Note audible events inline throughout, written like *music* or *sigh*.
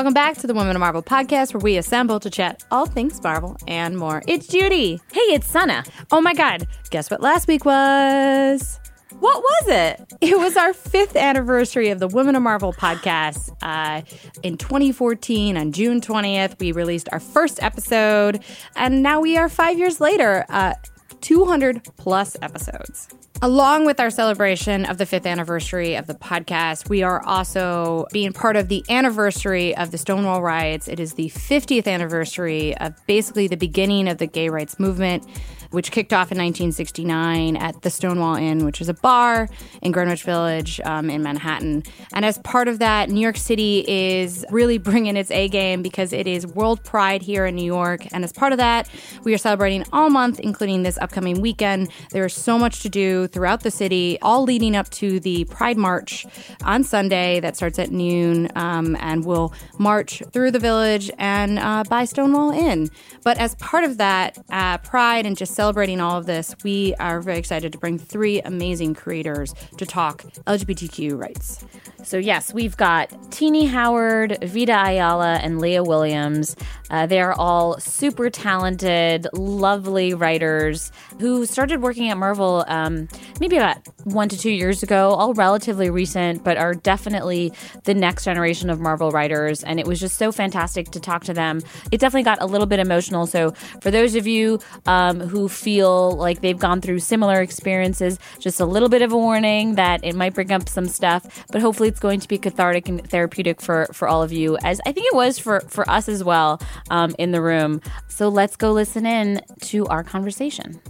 Welcome back to the Women of Marvel podcast, where we assemble to chat all things Marvel and more. It's Judy. Hey, it's Sana. Oh my God. Guess what last week was? What was it? It was our fifth anniversary of the Women of Marvel podcast. Uh, in 2014, on June 20th, we released our first episode, and now we are five years later, uh, 200 plus episodes. Along with our celebration of the fifth anniversary of the podcast, we are also being part of the anniversary of the Stonewall riots. It is the 50th anniversary of basically the beginning of the gay rights movement which kicked off in 1969 at the Stonewall Inn, which is a bar in Greenwich Village um, in Manhattan. And as part of that, New York City is really *laughs* bringing its A game because it is World Pride here in New York. And as part of that, we are celebrating all month, including this upcoming weekend. There is so much to do throughout the city, all leading up to the Pride March on Sunday that starts at noon um, and will march through the village and uh, by Stonewall Inn. But as part of that, uh, Pride and just celebrating all of this, we are very excited to bring three amazing creators to talk LGBTQ rights. So, yes, we've got Tini Howard, Vita Ayala, and Leah Williams. Uh, they're all super talented, lovely writers who started working at Marvel um, maybe about one to two years ago, all relatively recent, but are definitely the next generation of Marvel writers. And it was just so fantastic to talk to them. It definitely got a little bit emotional. So, for those of you um, who feel like they've gone through similar experiences, just a little bit of a warning that it might bring up some stuff, but hopefully it's going to be cathartic and therapeutic for, for all of you, as I think it was for, for us as well um, in the room. So let's go listen in to our conversation.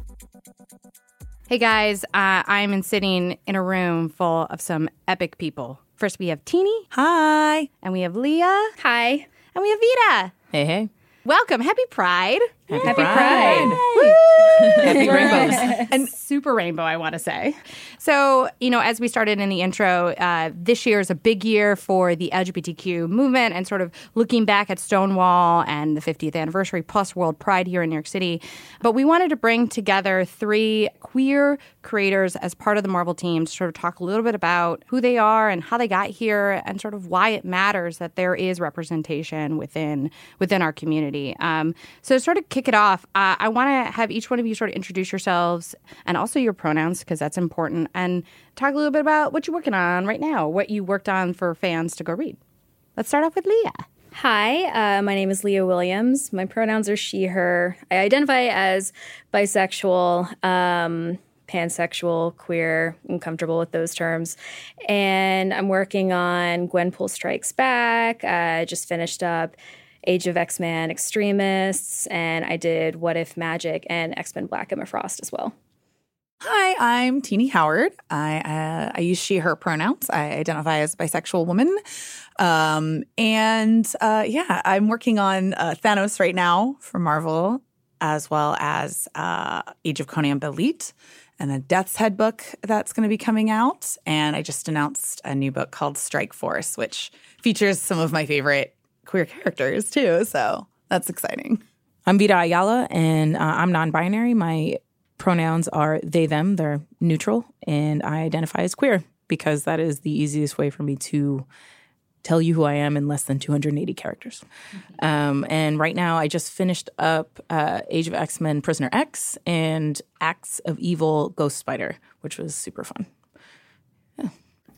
Hey guys, uh, I'm in sitting in a room full of some epic people. First, we have Tini. Hi. And we have Leah. Hi. And we have Vita. Hey, hey. Welcome. Happy Pride. Happy, Happy Pride. Pride. Happy rainbows. and super rainbow, I want to say. So, you know, as we started in the intro, uh, this year is a big year for the LGBTQ movement and sort of looking back at Stonewall and the 50th anniversary plus World Pride here in New York City. But we wanted to bring together three queer creators as part of the Marvel team to sort of talk a little bit about who they are and how they got here and sort of why it matters that there is representation within within our community. Um, so sort of kick it off, uh, I want to have each one of you sort of introduce yourselves and also your pronouns because that's important and talk a little bit about what you're working on right now, what you worked on for fans to go read. Let's start off with Leah. Hi, uh, my name is Leah Williams. My pronouns are she, her. I identify as bisexual, um, pansexual, queer. I'm comfortable with those terms. And I'm working on Gwenpool Strikes Back. I just finished up Age of X Men X-Tremists, and I did What If Magik and X Men Black Emma Frost as well. Hi, I'm Tini Howard. I uh, I use she her pronouns. I identify as a bisexual woman, um, and uh, yeah, I'm working on uh, Thanos right now for Marvel, as well as uh, Age of Conan Belit and a Death's Head book that's going to be coming out. And I just announced a new book called Strike Force, which features some of my favorite queer characters too. So that's exciting. I'm Vita Ayala, and uh, I'm non-binary. My pronouns are they, them. They're neutral, and I identify as queer because that is the easiest way for me to tell you who I am in less than 280 characters. Um, and right now, I just finished up uh, Age of X Men Prisoner X and Acts of Evil Ghost Spider, which was super fun.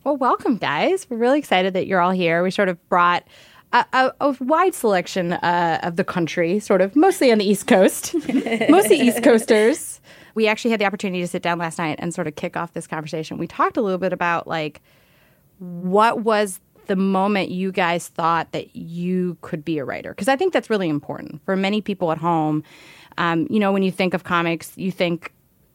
Well, welcome, guys. We're really excited that you're all here. We sort of brought a, a, wide selection uh, of the country, sort of mostly on the East Coast, *laughs* mostly East Coasters. We actually had the opportunity to sit down last night and sort of kick off this conversation. We talked a little bit about like what was the moment you guys thought that you could be a writer because I think that's really important for many people at home. Um, you know, when you think of comics, you think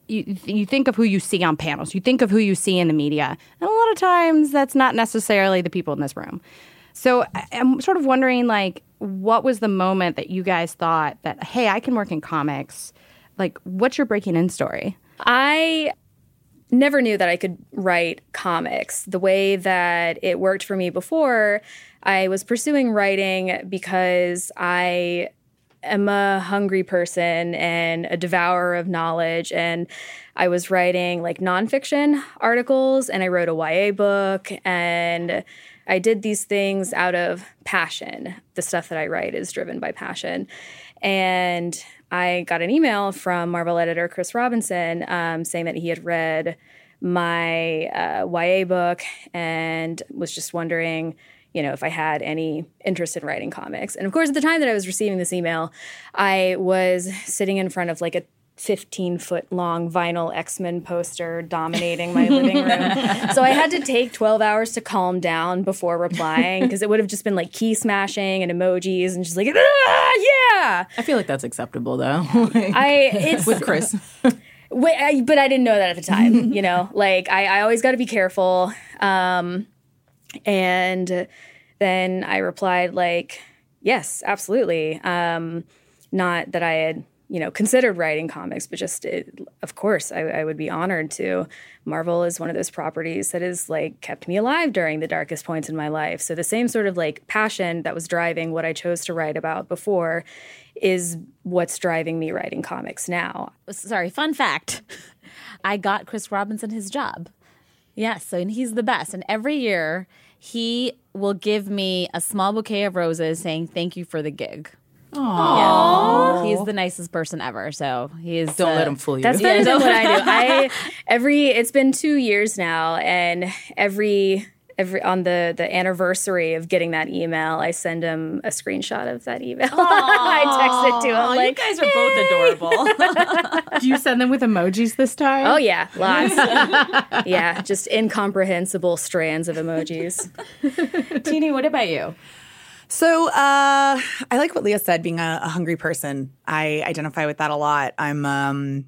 you, you think of who you see on panels, you think of who you see in the media, and a lot of times that's not necessarily the people in this room. So I'm sort of wondering, like, what was the moment that you guys thought that, hey, I can work in comics? Like, what's your breaking in story? I never knew that I could write comics the way that it worked for me before. I was pursuing writing because I am a hungry person and a devourer of knowledge. And I was writing like nonfiction articles and I wrote a YA book and I did these things out of passion. The stuff that I write is driven by passion. And I got an email from Marvel editor Chris Robinson um, saying that he had read my uh, YA book and was just wondering, you know, if I had any interest in writing comics. And of course, at the time that I was receiving this email, I was sitting in front of like a 15 foot long vinyl X Men poster dominating my living room. *laughs* So I had to take 12 hours to calm down before replying because it would have just been like key smashing and emojis and just like, ah, yeah. I feel like that's acceptable though. *laughs* I, it's, with Chris. *laughs* Wait, I, but I didn't know that at the time. you know, like I, I always got to be careful. Um, and then I replied like, yes, absolutely. Um, not that I had you know considered writing comics but just it, of course I, I, would be honored to. Marvel is one of those properties that has like kept me alive during the darkest points in my life. So the same sort of like passion that was driving what i chose to write about before is what's driving me writing comics now. Sorry fun fact. *laughs* I got chris robinson his job. Yes so and he's the best. And every year he will give me a small bouquet of roses saying thank you for the gig yeah. He's the nicest person ever. So he's don't uh, let him fool you. That's better than what I do. I every it's been two years now, and every every on the the anniversary of getting that email, I send him a screenshot of that email. *laughs* I text it to him. Like, you guys are both adorable. *laughs* do you send them with emojis this time? Oh yeah, lots. *laughs* yeah, just incomprehensible strands of emojis. Tini, what about you? So uh, I like what Leah said, being a, a, hungry person. I identify with that a lot. I'm um,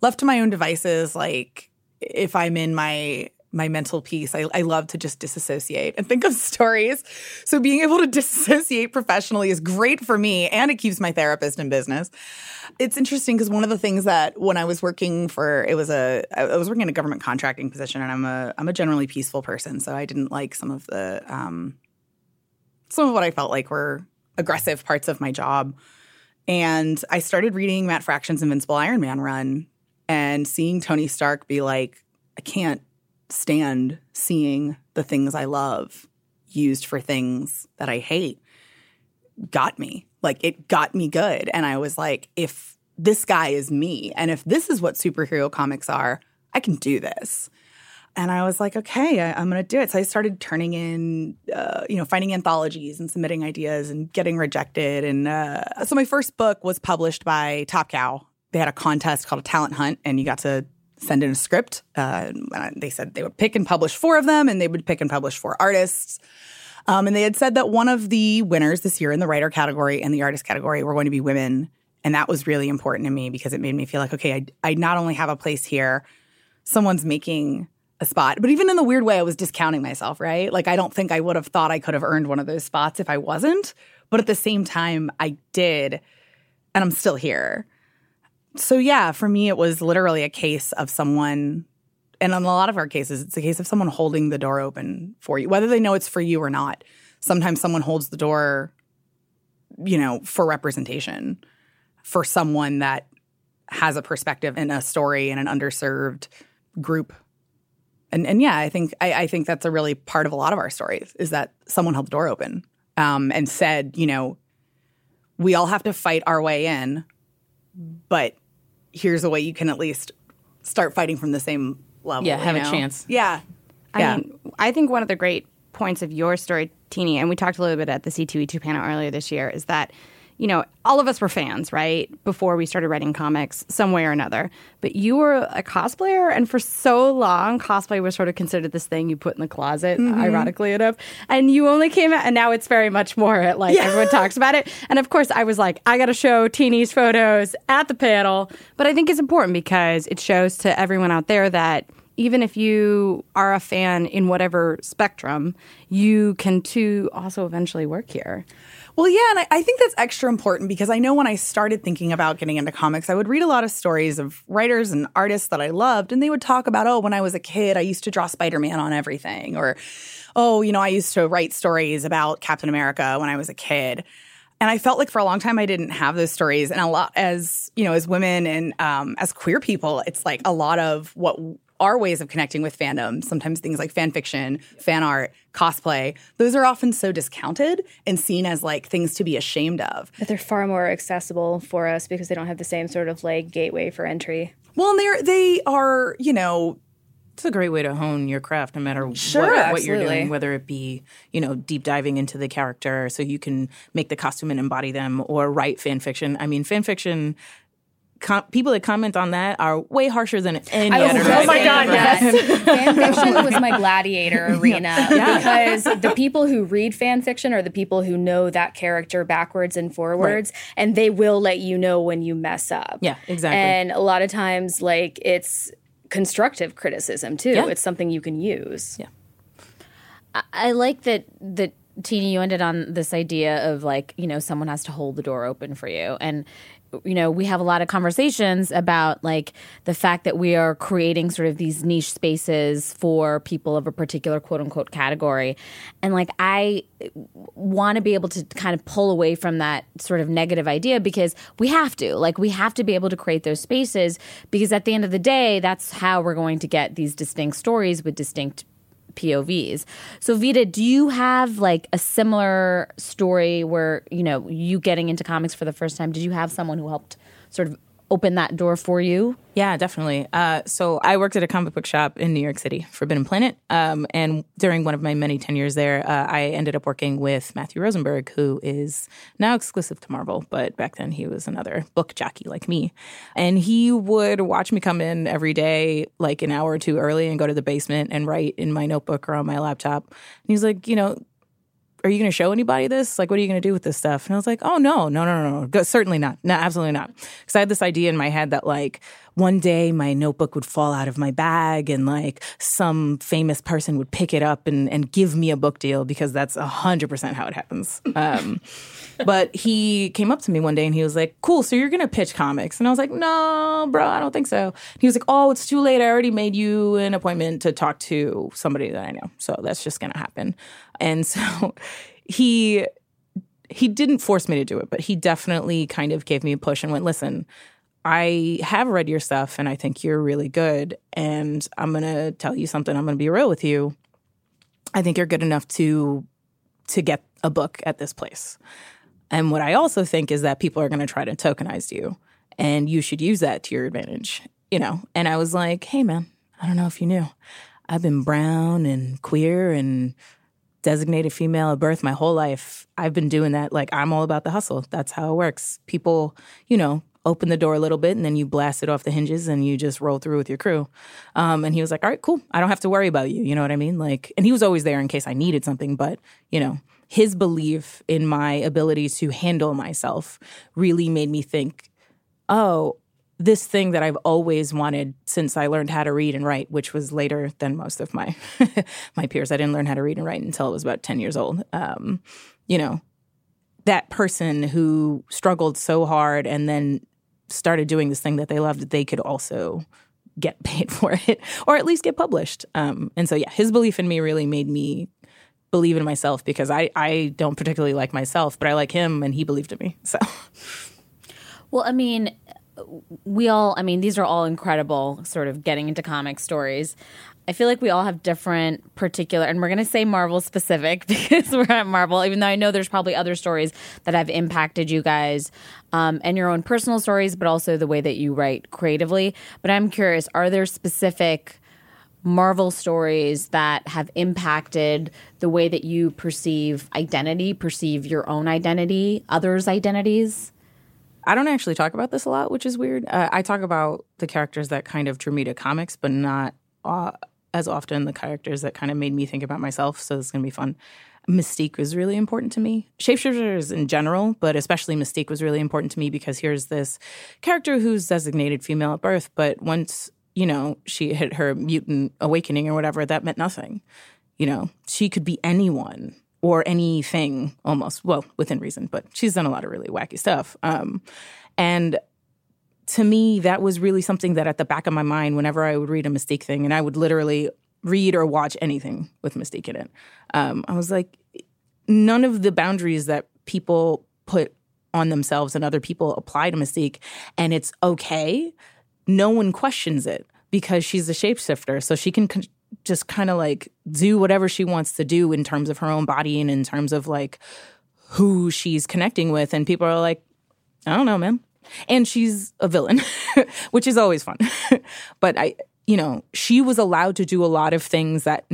left to my own devices. Like if I'm in my my mental peace, I, I love to just disassociate and think of *laughs* stories. So being able to disassociate professionally is great for me, and it keeps my therapist in business. It's interesting because one of the things that when I was working for it was a I was working in a government contracting position, and I'm a I'm a generally peaceful person, so I didn't like some of the um, some of what I felt like were aggressive parts of my job. And I started reading Matt Fraction's Invincible Iron Man run and seeing Tony Stark be like, I can't stand seeing the things I love used for things that I hate got me. Like it got me good. And I was like, if this guy is me and if this is what superhero comics are, I can do this. And I was like, okay, I, am going to do it. So I started turning in, uh, you know, finding anthologies and submitting ideas and getting rejected. And uh, so my first book was published by Top Cow. They had a contest called a talent hunt, and you got to send in a script. Uh, they said they would pick and publish four of them, and they would pick and publish four artists. Um, and they had said that one of the winners this year in the writer category and the artist category were going to be women. And that was really important to me because it made me feel like, okay, I, I not only have a place here, someone's making a spot. But even in the weird way, I was discounting myself, right? Like, I don't think I would have thought I could have earned one of those spots if I wasn't. But at the same time, I did. And I'm still here. So, yeah, for me, it was literally a case of someone, and in a lot of our cases, it's a case of someone holding the door open for you, whether they know it's for you or not. Sometimes someone holds the door, you know, for representation for someone that has a perspective and a story and an underserved group and and yeah, I think I, I, think that's a really part of a lot of our stories is that someone held the door open um, and said, you know, we all have to fight our way in, but here's a way you can at least start fighting from the same level. Yeah, have you know? a chance. Yeah, I yeah. mean, I think one of the great points of your story, Tini, and we talked a little bit at the C2E2 panel earlier this year, is that you know, all of us were fans, right? Before we started writing comics, some way or another. But you were a cosplayer, and for so long, cosplay was sort of considered this thing you put in the closet, mm-hmm. ironically enough. And you only came out, and now it's very much more like yeah. everyone talks about it. And of course, I was like, I got to show Tini's photos at the panel. But I think it's important because it shows to everyone out there that even if you are a fan in whatever spectrum, you can too also eventually work here. Well, yeah, and I, I, think that's extra important because I know when I started thinking about getting into comics, I would read a lot of stories of writers and artists that I loved, and they would talk about, oh, when I was a kid, I used to draw Spider Man on everything, or, oh, you know, I used to write stories about Captain America when I was a kid. And I felt like for a long time I didn't have those stories, and a lot as you know, as women and um, as queer people, it's like a lot of what our ways of connecting with fandom, sometimes things like fan fiction, fan art, cosplay, those are often so discounted and seen as like things to be ashamed of. But they're far more accessible for us because they don't have the same sort of like gateway for entry. Well, and they're they are, you know, It's a great way to hone your craft, no matter Sure, what, what you're doing, whether it be, you know, deep diving into the character so you can make the costume and embody them or write fan fiction. I mean, fan fiction, com- people that comment on that are way harsher than any I was editor. just oh I've saying ever that. had. *laughs* fan fiction was my gladiator *laughs* arena *laughs* because the people who read fan fiction are the people who know that character backwards and forwards, and they will let you know when you mess up. Yeah, exactly. And a lot of times, like it's constructive criticism too. Yeah. It's something you can use. Yeah. I like that that Tina, you ended on this idea of like, you know, someone has to hold the door open for you. And you know, we have a lot of conversations about like the fact that we are creating sort of these niche spaces for people of a particular quote unquote category. And like I want to be able to kind of pull away from that sort of negative idea because we have to. Like we have to be able to create those spaces because at the end of the day, that's how we're going to get these distinct stories with distinct POVs. So Vita, do you have like a similar story where, you know, you getting into comics for the first time, did you have someone who helped sort of open that door for you? Yeah, definitely. Uh, so I worked at a comic book shop in New York City, Forbidden Planet. Um, and during one of my many tenures there, uh, I ended up working with Matthew Rosenberg, who is now exclusive to Marvel, but back then he was another book jockey like me. And he would watch me come in every day, like an hour or two early, and go to the basement and write in my notebook or on my laptop. And he's like, you know, are you going to show anybody this? Like, what are you going to do with this stuff? And I was like, oh, no, no, no, no, no. Certainly not. No, absolutely not. Because I had this idea in my head that, like, one day my notebook would fall out of my bag and, like, some famous person would pick it up and, and give me a book deal because that's 100% how it happens. Um, but he came up to me one day and he was like, cool, so you're to pitch comics. And I was like, no, bro, I don't think so. He was like, oh, it's too late. I already made you an appointment to talk to somebody that I know. So that's just to happen. And so *laughs* he he didn't force me to do it, but he definitely kind of gave me a push and went, "Listen, I have read your stuff and I think you're really good and I'm going to tell you something. I'm going to be real with you. I think you're good enough to to get a book at this place. And what I also think is that people are going to try to tokenize you and you should use that to your advantage, you know. And I was like, "Hey man, I don't know if you knew. I've been brown and queer and designated female at birth my whole life. I've been doing that. Like, I'm all about the hustle. That's how it works. People, you know, open the door a little bit and then you blast it off the hinges and you just roll through with your crew. Um, and he was like, all right, cool. I don't have to worry about you. You know what I mean? Like, and he was always there in case I needed something. But, you know, his belief in my ability to handle myself really made me think, oh, this thing that I've always wanted since I learned how to read and write, which was later than most of my *laughs* my peers. I didn't learn how to read and write until I was about ten years old. Um, you know, that person who struggled so hard and then started doing this thing that they loved, they could also get *laughs* paid for it or at least get published. Um, and so, yeah, his belief in me really made me believe in myself because I I don't particularly like myself, but I like him and he believed in me. *laughs* So. Well, I mean, we all, I mean, these are all incredible sort of getting into comic stories. I feel like we all have different particular, and we're going to say Marvel specific *laughs* because we're at Marvel, even though I know there's probably other stories that have impacted you guys um, and your own personal stories, but also the way that you write creatively. But I'm curious, are there specific Marvel stories that have impacted the way that you perceive identity, perceive your own identity, others' identities? I don't actually talk about this a lot, which is weird. Uh, I talk about the characters that kind of drew me to comics, but not uh, as often the characters that kind of made me think about myself. So it's going to be fun. Mystique was really important to me. Shapeshifters in general, but especially Mystique was really important to me because here's this character who's designated female at birth, but once, you know, she hit her mutant awakening or whatever, that meant nothing. You know, she could be anyone or anything almost, well, within reason, but she's done a lot of really wacky stuff. Um, and to me, that was really something that at the back of my mind, whenever I would read a Mystique thing, and I would literally read or watch anything with Mystique in it, um, I was like, none of the boundaries that people put on themselves and other people apply to Mystique, and it's okay. No one questions it. because she's a shapeshifter. So she can c- just kind of like do whatever she wants to do in terms of her own body and in terms of like who she's connecting with. And people are like, I don't know, man. And she's a villain, *laughs* which is always fun. *laughs* but I, you know, she was allowed to do a lot of things that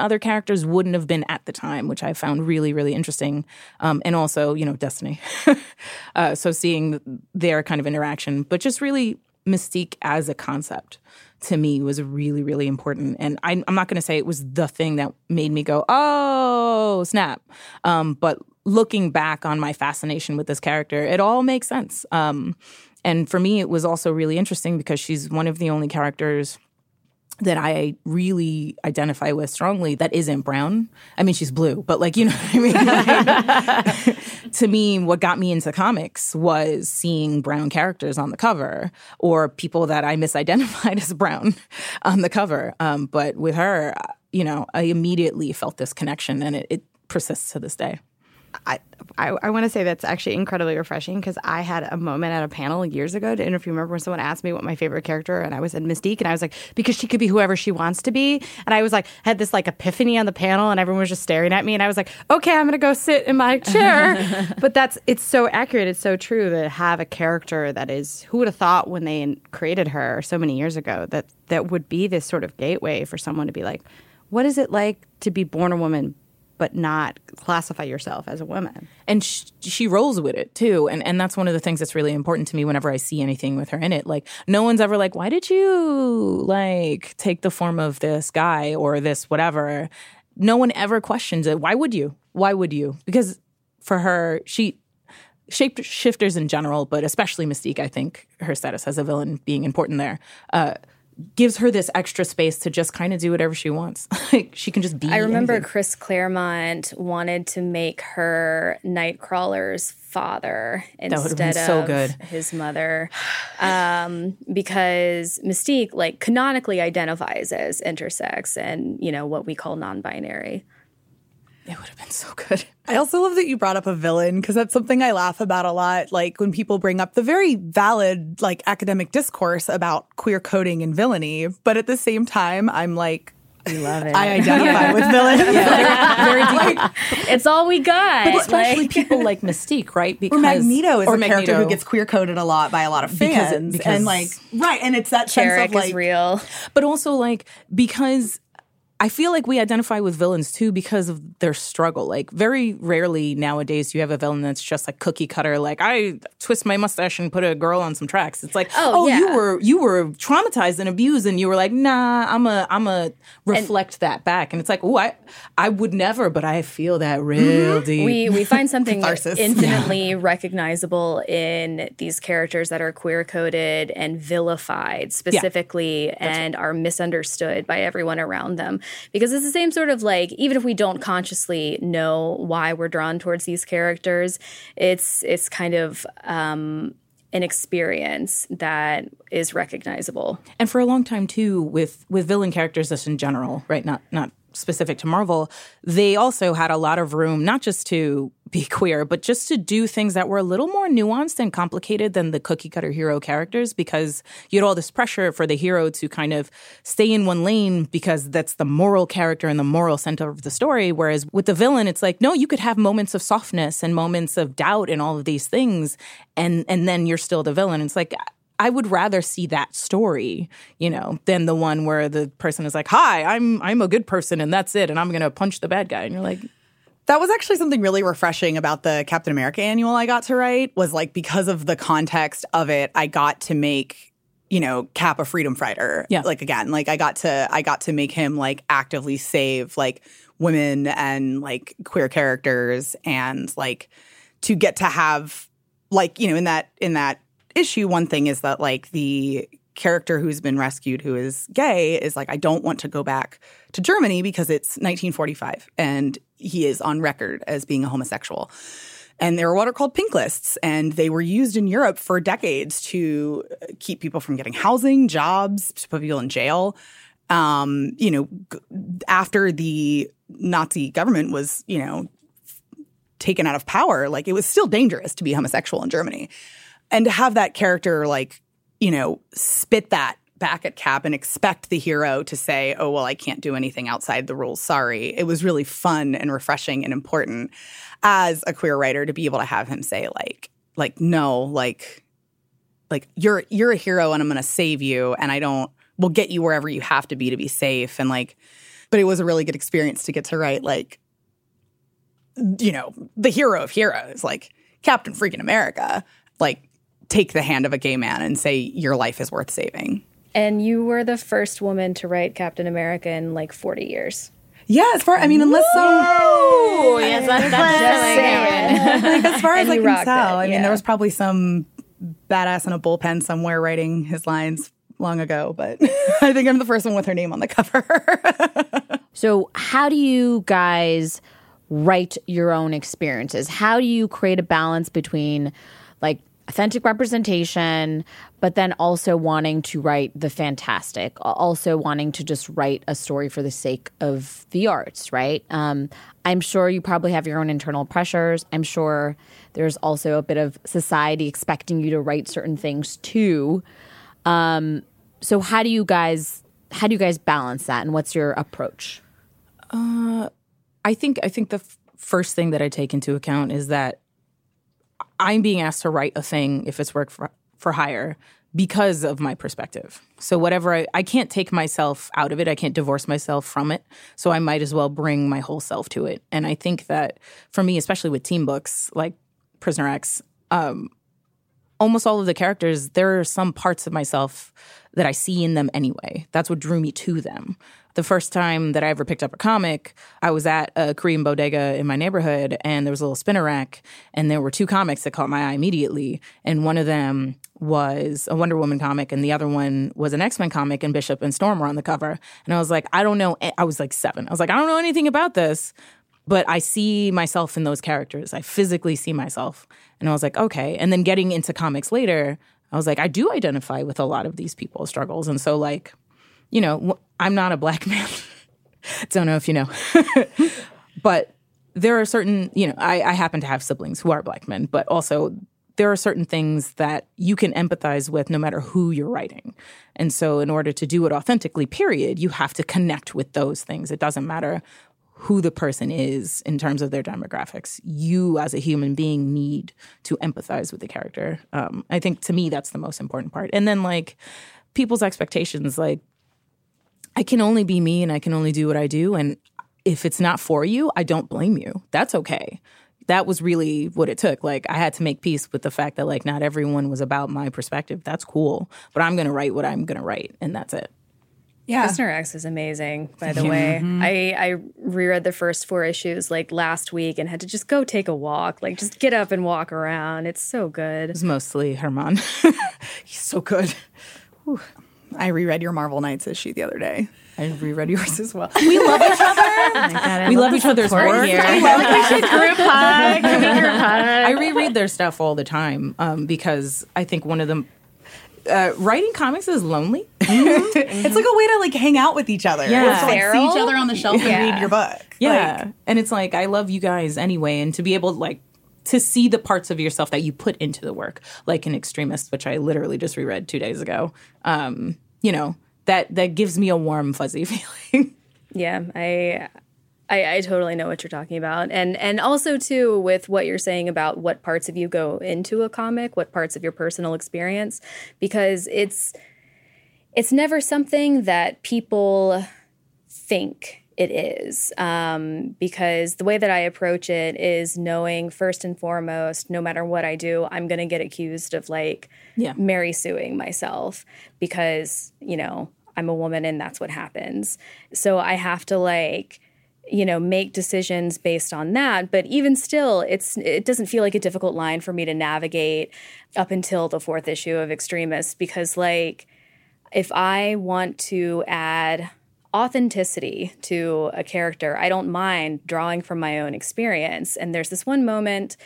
other characters wouldn't have been at the time, which I found really, really interesting. Um, and also, you know, Destiny. *laughs* uh, so seeing their kind of interaction, but just really Mystique as a concept to me was really, really important. And I, am not going to say it was the thing that made me go, oh, snap. Um, but looking back on my fascination with this character, it all makes sense. Um, and for me, it was also really interesting because she's one of the only characters that I really identify with strongly that isn't brown. I mean, she's blue, but like, you know *laughs* what I mean? To me, what got me into comics was seeing brown characters on the cover or people that I misidentified *laughs* as brown on the cover. Um, but with her, you know, I immediately felt this connection and it, it persists to this day. I, I, I want to say that's actually incredibly refreshing because I had a moment at a panel years ago. And if you remember when someone asked me what my favorite character, and I was in Mystique, and I was like, because she could be whoever she wants to be. And I was like, had this like epiphany on the panel, and everyone was just staring at me, and I was like, okay, I'm gonna go sit in my chair. *laughs* but that's it's so accurate. It's so true to have a character that is who would have thought when they created her so many years ago that that would be this sort of gateway for someone to be like, what is it like to be born a woman but not classify yourself as a woman. And sh- she rolls with it too. And and that's one of the things that's really important to me whenever I see anything with her in it. Like no one's ever like, "Why did you like take the form of this guy or this whatever?" No one ever questions it. Why would you? Why would you? Because for her, she shapeshifters in general, but especially Mystique, I think her status as a villain being important there. Uh, gives her this extra space to just kind of do whatever she wants. *laughs* like she can just be. I remember anything. Chris Claremont wanted to make her Nightcrawler's father instead so of good. his mother, um, because Mystique like canonically identifies as intersex and you know what we call non-binary. It would have been so good. I also love that you brought up a villain because that's something I laugh about a lot. Like when people bring up the very valid, like academic discourse about queer coding and villainy, but at the same time, I'm like, We love it. I identify with *laughs* villain. Very deep. It's all we got. But especially Like- people *laughs* like Mystique, right? Because Or Magneto is or a character Magneto. who gets queer coded a lot by a lot of fans, because- and like right, and it's that sense of like is real. but also like because I feel like we identify with villains too because of their struggle. Like very rarely nowadays you have a villain that's just like cookie cutter. Like I twist my mustache and put a girl on some tracks. It's like, Oh, oh, you were you were traumatized and abused, and you were like, nah, I'm a I'm a reflect that back. And it's like, oh, I I would never, but I feel that real mm-hmm. deep. we we find *laughs* something infinitely recognizable in these characters that are queer coded and vilified specifically and are misunderstood by everyone around them because it's the same sort of like even if we don't consciously know why we're drawn towards these characters it's it's kind of um an experience that is recognizable. And for a long time too with with villain characters just in general right? Not not specific to marvel they also had a lot of room not just to be *laughs* queer but just to do things that were a little more nuanced and complicated than the cookie cutter hero characters because you had all this pressure for the hero to kind of stay in one lane because that's the moral character and the moral center of the story. Whereas with the villain it's like no you could have moments of softness and moments of doubt and all of these things and and then you're still the villain. It's like I would rather see that story, you know, than the one where the person is like, "Hi, I'm I'm a good person and that's it and I'm going to punch the bad guy." And you're like, That was actually something really refreshing about the Captain America annual I got to write was like because of the context of it, I got to make you know Cap a freedom fighter. Yeah. like again, like I got to I got to make him like actively save like women and like queer characters and like to get to have like you know in that in that issue one thing is that like the character who's been rescued who is gay is like I don't want to go back to Germany because it's 1945 and he is on record as being a homosexual. And there are what are called pink lists, and they were used in Europe for decades to keep people from getting housing, jobs, to put people in jail. Um, you know, after the Nazi government was, you know, taken out of power, like it was still dangerous to be homosexual in Germany. And to have that character like, you know, spit that back at Cap and expect the hero to say, "Oh, well, I can't do anything outside the rules. Sorry." It was really fun and refreshing and important as a queer writer to be able to have him say like like no, like like you're you're a hero and I'm going to save you and I don't we'll get you wherever you have to be to be safe and like but it was a really good experience to get to write like you know, the hero of heroes, like Captain freaking America, like take the hand of a gay man and say your life is worth saving. And you were the first woman to write Captain America in like 40 years. Yeah, as far I mean, unless some Oh, yes, that, that's *laughs* like, as far as And I you can tell, it, I mean, yeah. there was probably some badass in a bullpen somewhere writing his lines long ago, but *laughs* I think I'm the first one with her name on the cover. *laughs* So, how do you guys write your own experiences? How do you create a balance between like authentic representation, but then also wanting to write the fantastic, also wanting to just write a story for the sake of the arts, right? Um, I'm sure you probably have your own internal pressures. I'm sure there's also a bit of society expecting you to write certain things too. Um, so, how do you guys? How do you guys balance that, and what's your approach? I think I think the f- first thing that I take into account is that I'm being asked to write a thing if it's work for, for hire because of my perspective. So whatever I, I can't take myself out of it, I can't divorce myself from it. So I might as well bring my whole self to it. And I think that for me, especially with team books like Prisoner X, um, almost all of the characters, there are some parts of myself that I see in them anyway. That's what drew me to them. The first time that I ever picked up a comic, I was at a Korean bodega in my neighborhood and there was a little spinner rack and there were two comics that caught my eye immediately. And one of them was a Wonder Woman comic and the other one was an X-Men comic and Bishop and Storm were on the cover. And I was like, I don't know. I was like seven. I was like, I don't know anything about this but I see myself in those characters. I physically see myself. And I was like, okay. And then getting into comics later, I was like, I do identify with a lot of these people's struggles. And so, like, you know, I'm not a black *laughs* man. Don't know if you know. *laughs* but there are certain, you know, I, I happen to have siblings who are black men, but also there are certain things that you can empathize with no matter who you're writing. And so, in order to do it authentically, period, you have to connect with those things. It doesn't matter who the person is in terms of their demographics. You, as a human being, need to empathize with the character. Um, I think to me, that's the most important part. And then, like, people's expectations, like, I can only be me and I can only do what I do. And if it's not for you, I don't blame you. That's okay. That was really what it took. Like, I had to make peace with the fact that, like, not everyone was about my perspective. That's cool. But I'm going to write what I'm going to write, and that's it. Yeah. Prisoner X is amazing, by the *laughs* way. I, I reread the first four issues like last week and had to just go take a walk. Like, just get up and walk around. It's so good. It's mostly Herman. *laughs* He's so good. I reread your Marvel Knights issue the other day. I reread yours as well. We love each other. *laughs* We love each other's work. here. I reread their stuff all the time um, because I think one of them. Uh, writing comics is lonely. *laughs* It's like a way to like hang out with each other. Yeah. Or to, like, see each other on the shelf and read your book. Yeah. and it's like, I love you guys anyway. And to be able to, like, to see the parts of yourself that you put into the work, like an extremist, which I literally just reread two days ago, um, you know, that, that gives me a warm, fuzzy *laughs* feeling. Yeah, I, I I totally know what you're talking about, and and also too with what you're saying about what parts of you go into a comic, what parts of your personal experience, because it's it's never something that people think it is um, because the way that I approach it is knowing first and foremost, no matter what I do, I'm going to get accused of like Yeah. Mary suing myself because, you know, I'm a woman and that's what happens. So I have to like, you know, make decisions based on that. But even still, it's it doesn't feel like a difficult line for me to navigate up until the fourth issue of X-Tremists because like if I want to add authenticity to a character, I don't mind drawing from my own experience. And there's this one moment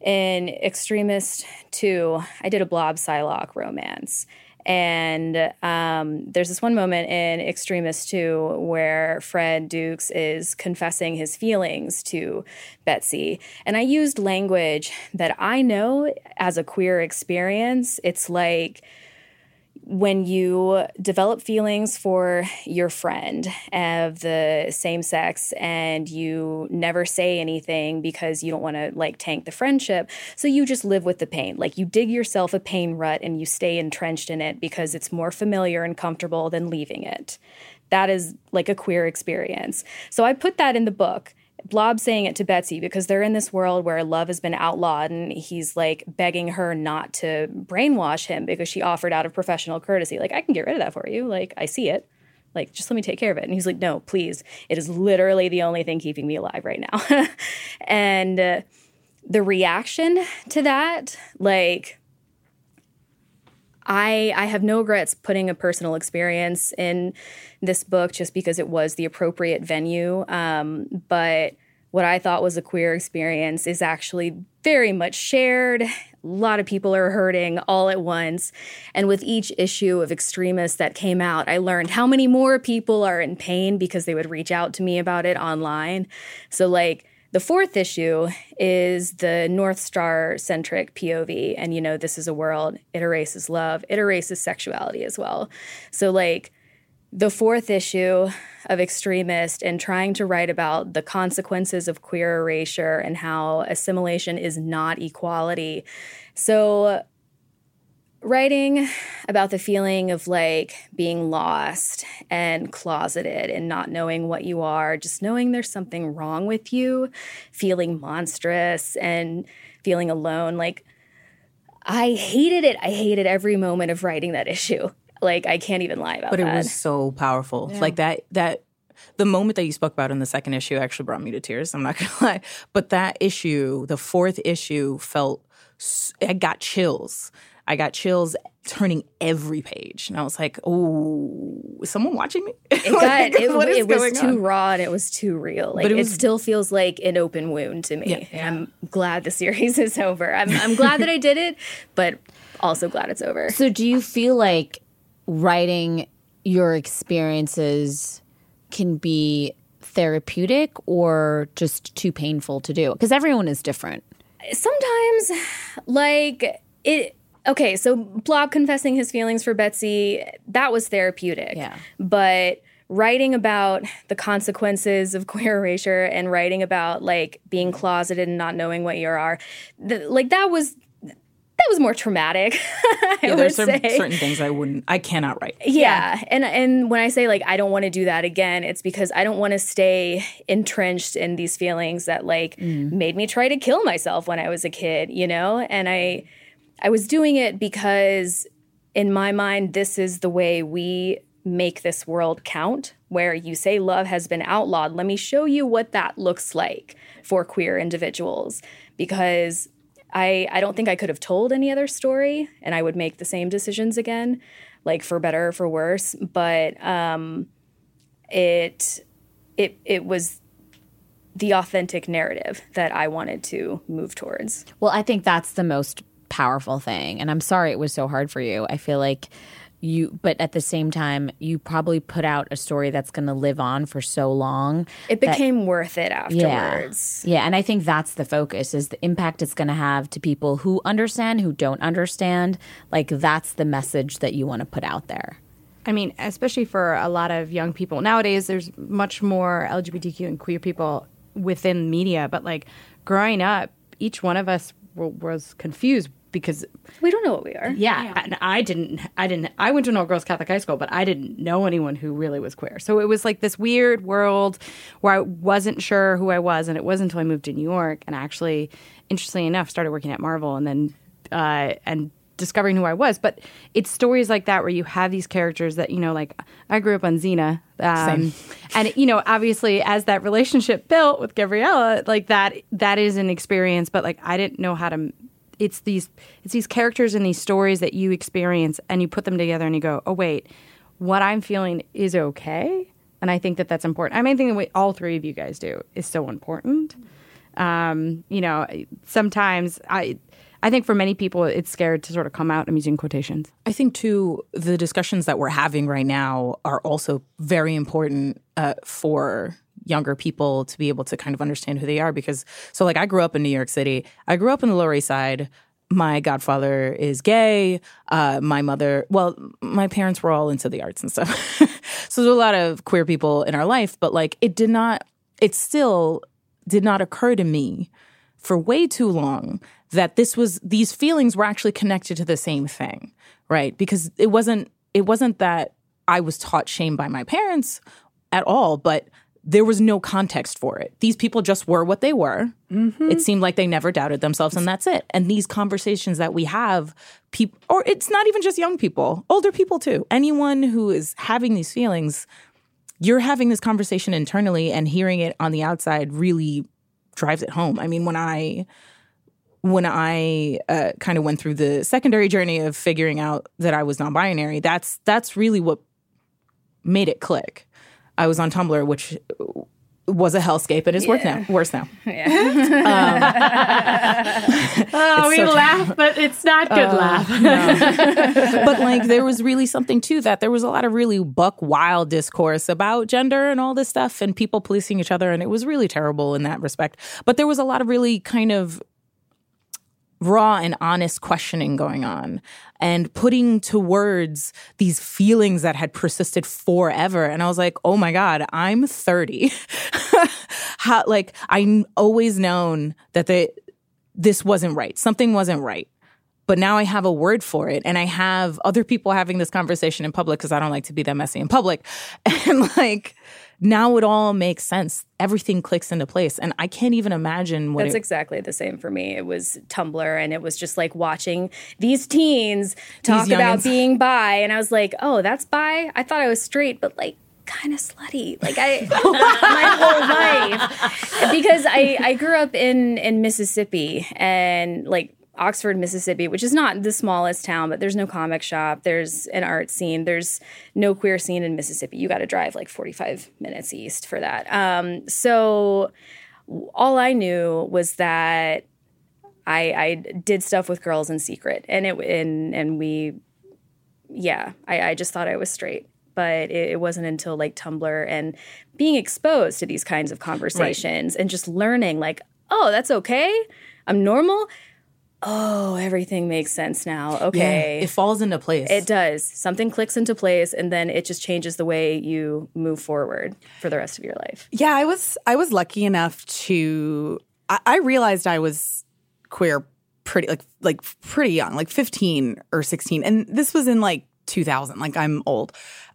in X-Tremist 2, I did a Blob Psylocke romance. And um, there's this one moment in X-Tremist 2 where Fred Dukes is confessing his feelings to Betsy. And I used language that I know as a queer experience. It's like, when you develop feelings for your friend of the same sex and you never say anything because you don't want to like tank the friendship so you just live with the pain. Like you dig yourself a pain rut and you stay entrenched in it because it's more familiar and comfortable than leaving it. That is like a queer experience. So i put that in the book Blob saying it to Betsy because they're in this world where love has been outlawed and he's like begging her not to brainwash him because she offered out of professional courtesy. Like, I can get rid of that for you. Like, I see it. Like, just let me take care of it. And he's like, no, please. It is literally the only thing keeping me alive right now. *laughs* and uh, the reaction to that, like, I I have no regrets putting a personal experience in this book just because it was the appropriate venue. Um, but what I thought was a queer experience is actually very much shared. A lot of people are hurting all at once. And with each issue of X-Tremist that came out, I learned how many more people are in pain because they would reach out to me about it online. So, like, the fourth issue is the Northstar centric POV. And, you know, this is a world, it erases love, it erases sexuality as well. So, like, the fourth issue of X-Tremist and trying to write about the consequences of queer erasure and how assimilation is not equality. So, writing about the feeling of like being lost and closeted and not knowing what you are, just knowing there's something wrong with you, feeling monstrous and feeling alone. Like, I hated it. I hated every moment of writing that issue. Like, I can't even lie about it. but it that. was so powerful. Like that that the moment that you spoke about in the second issue actually brought me to tears. I'm not *laughs* gonna lie, but that issue, the fourth issue, felt I got chills. I got chills turning every page, and I was like, "Oh, is someone watching me?" *laughs* it got Like, it, what is it was going too on? raw and it was too real. Like But it, it still feels like an open wound to me. And I'm glad the *laughs* series is over. I'm I'm glad that I did it, but also glad it's over. So, do you feel like writing your experiences can be therapeutic or just too painful to do? Because everyone is different. Sometimes like it okay, so Blob confessing his feelings for Betsy, that was therapeutic. Yeah. But writing about the consequences of queer erasure and writing about like being closeted and not knowing what you are, th- like that was that was more traumatic. *laughs* Yeah, there's certain, certain things I wouldn't, I cannot write. Yeah. And and when I say like I don't want to do that again, it's because I don't want to stay entrenched in these feelings that like mm. made me try to kill myself when I was a kid, you know? And I I was doing it because in my mind this is the way we make this world count where you say love has been outlawed. Let me show you what that looks like for queer individuals because I, I don't think I could have told any other story and I would make the same decisions again, like for better or for worse. But um, it it it was the authentic narrative that I wanted to move towards. Well, I think that's the most powerful thing. And I'm sorry it was so hard for you. I feel like you, but at the same time, you probably put out a story that's going to live on for so long. It became worth it Yeah. afterwards. Yeah. And I think that's the focus is the impact it's going to have to people who understand, who don't understand. Like, that's the message that you want to put out there. I mean, especially for a lot of young people nowadays, there's much more LGBTQ and queer people within media. But like growing up, each one of us w- was confused because We don't know what we are. yeah, and I didn't, I didn't, I went to an all girls Catholic high school, but I didn't know anyone who really was queer. So it was like this weird world where I wasn't sure who I was, and it wasn't until I moved to New York and actually, interestingly enough, started working at Marvel, and then uh, and discovering who I was. But it's stories like that where you have these characters that you know, like I grew up on Xena, um, and you know, obviously, as that relationship *laughs* built with Gabriella, like that, that is an experience. But like I didn't know how to it's these it's these characters and these stories that you experience and you put them together and you go oh wait what i'm feeling is okay. And i think that that's important. I mean i think the way all three of you guys do is so important. Um, you know sometimes i i think for many people it's scared to sort of come out i'm using quotations. I think too the discussions that we're having right now are also very important uh, for younger people to be able to kind of understand who they are because so like I grew up in New York City. I grew up in the Lower East Side. my godfather is gay. Uh, my mother, well, my parents were all into the arts and stuff. *laughs* so there's a lot of queer people in our life, but like it did not, it still did not occur to me for way too long that this was, these feelings were actually connected to the same thing, right? Because it wasn't, it wasn't that I was taught shame by my parents at all, but there was no context for it. These people just were what they were. It seemed like they never doubted themselves, and that's it. And these conversations that we have, people, or it's not even just young people, older people too. Anyone who is having these feelings, you're having this conversation internally, and hearing it on the outside really drives it home. I mean, when I when I uh, kind of went through the secondary journey of figuring out that I was non-binary, that's that's really what made it click. I was on Tumblr, which was a hellscape and is worse now. *laughs* Worse now. Um, *laughs* oh, we laugh, but it's not good uh, laugh. *laughs* but like there was really something to that. There was a lot of really buck wild discourse about gender and all this stuff and people policing each other and it was really terrible in that respect. But there was a lot of really kind of raw and honest questioning going on and putting to words these feelings that had persisted forever. And i was like oh my god i'm 30 *laughs* how like i always known that the this wasn't right. Something wasn't right. But now I have a word for it. And I have other people having this conversation in public because I don't like to be that messy in public. *laughs* And like now it all makes sense. Everything clicks into place. And I can't even imagine what That's it, exactly the same for me. It was Tumblr, and it was just like watching these teens talk about being bi, and I was like, "Oh, that's bi." I thought I was straight, but like kind of slutty. Like I, *laughs* my whole life, because I I grew up in in Mississippi, and like. Oxford, Mississippi, which is not the smallest town, but there's no comic shop. There's an art scene. There's no queer scene in Mississippi. You got to drive like 45 minutes east for that. Um, so all I knew was that I, I did stuff with girls in secret, and it and and we, yeah, I, I just thought I was straight, but it, it wasn't until like Tumblr and being exposed to these kinds of conversations and just learning like, oh, that's okay, I'm normal. Oh, everything makes sense now. Okay, it falls into place. it does. Something clicks into place, and then it just changes the way you move forward for the rest of your life. Yeah, I was I was lucky enough to I, I realized I was queer pretty like like pretty young, like 15 or 16. And this was in like 2000. Like I'm old.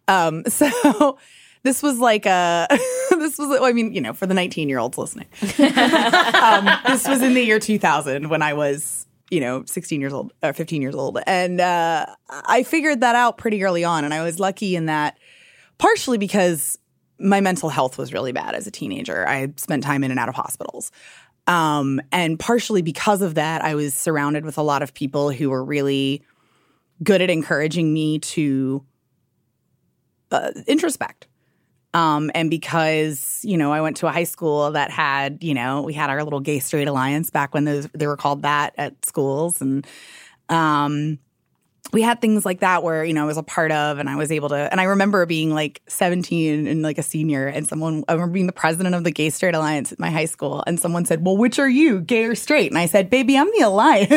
Um *laughs* so this was like a *laughs* this was I mean, you know, for the 19-year-olds listening. *laughs* um, this was in the year 2000 when I was you know 16 years old or 15 years old. And uh, i figured that out pretty early on and i was lucky in that partially because my mental health was really bad as a teenager. I spent time in and out of hospitals. Um, and partially because of that i was surrounded with a lot of people who were really good at encouraging me to uh, introspect um, and because you know I went to a high school that had you know we had our little gay straight alliance back when those they were called that at schools. And um, we had things like that where you know I was a part of and I was able to and I remember being like 17 and like a senior and someone I remember being the president of the gay straight alliance at my high school and someone said well which are you gay or straight? And I said baby I'm the alliance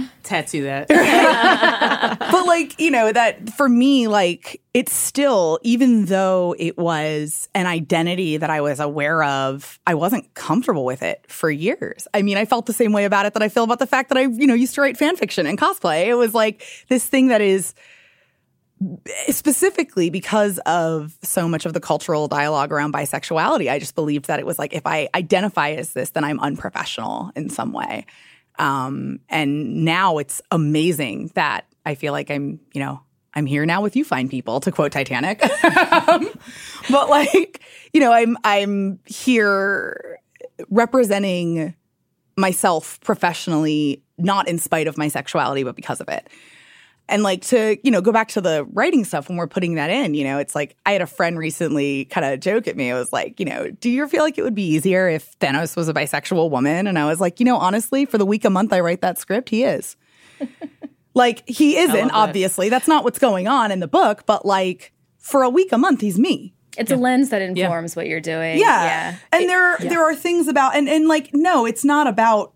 *laughs* tattoo that. *laughs* *laughs* but like you know that for me like it's still even though it was an identity that i was aware of i wasn't comfortable with it for years. I mean i felt the same way about it that i feel about the fact that i you know used to write fan fiction and cosplay. It was like this thing that is specifically because of so much of the cultural dialogue around bisexuality i just believed that it was like if i identify as this then i'm unprofessional in some way um, and now it's amazing that I feel like I'm, you know, I'm here now with you fine people to quote Titanic. *laughs* Um, but like, you know, I'm I'm here representing myself professionally not in spite of my sexuality but because of it. And like to, you know, go back to the writing stuff when we're putting that in, you know, it's like I had a friend recently kind of joke at me. It was like, you know, do you feel like it would be easier if Thanos was a bisexual woman? And I was like, you know, honestly, for the week a month I write that script, he is. *laughs* like he isn't, that. obviously. That's not what's going on in the book, but like for a week a month, he's me. It's a lens that informs what you're doing. Yeah. yeah. And there there are things about and and like no, it's not about